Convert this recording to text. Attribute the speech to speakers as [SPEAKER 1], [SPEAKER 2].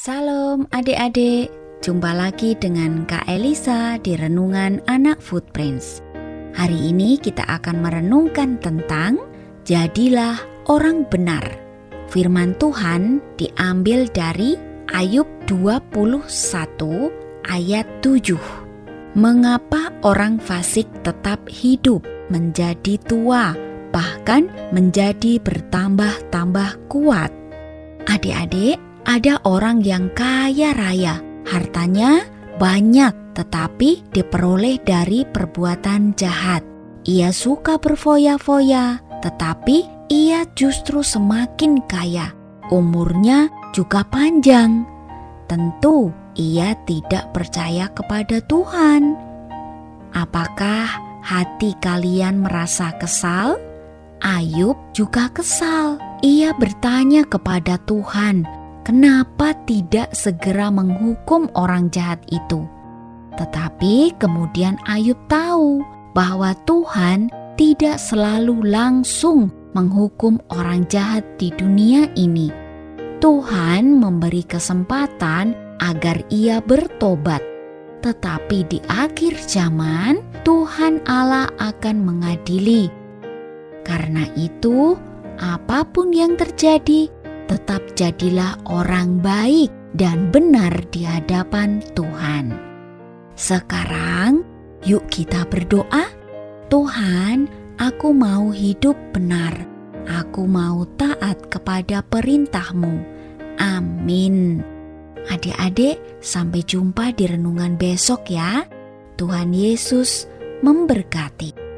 [SPEAKER 1] Salam adik-adik, jumpa lagi dengan Kak Elisa di Renungan Anak Footprints. Hari ini kita akan merenungkan tentang Jadilah Orang Benar. Firman Tuhan diambil dari Ayub 21 ayat 7. Mengapa orang fasik tetap hidup menjadi tua, bahkan menjadi bertambah-tambah kuat? Adik-adik, ada orang yang kaya raya, hartanya banyak tetapi diperoleh dari perbuatan jahat. Ia suka berfoya-foya, tetapi ia justru semakin kaya. Umurnya juga panjang. Tentu ia tidak percaya kepada Tuhan. Apakah hati kalian merasa kesal? Ayub juga kesal. Ia bertanya kepada Tuhan, kenapa tidak segera menghukum orang jahat itu? Tetapi kemudian Ayub tahu bahwa Tuhan tidak selalu langsung menghukum orang jahat di dunia ini. Tuhan memberi kesempatan agar ia bertobat. Tetapi di akhir zaman, Tuhan Allah akan mengadili. Karena itu, apa pun yang terjadi, tetap jadilah orang baik dan benar di hadapan Tuhan. Sekarang, yuk kita berdoa. Tuhan, aku mau hidup benar. Aku mau taat kepada perintahmu. Amin. Adik-adik, sampai jumpa di renungan besok ya. Tuhan Yesus memberkati.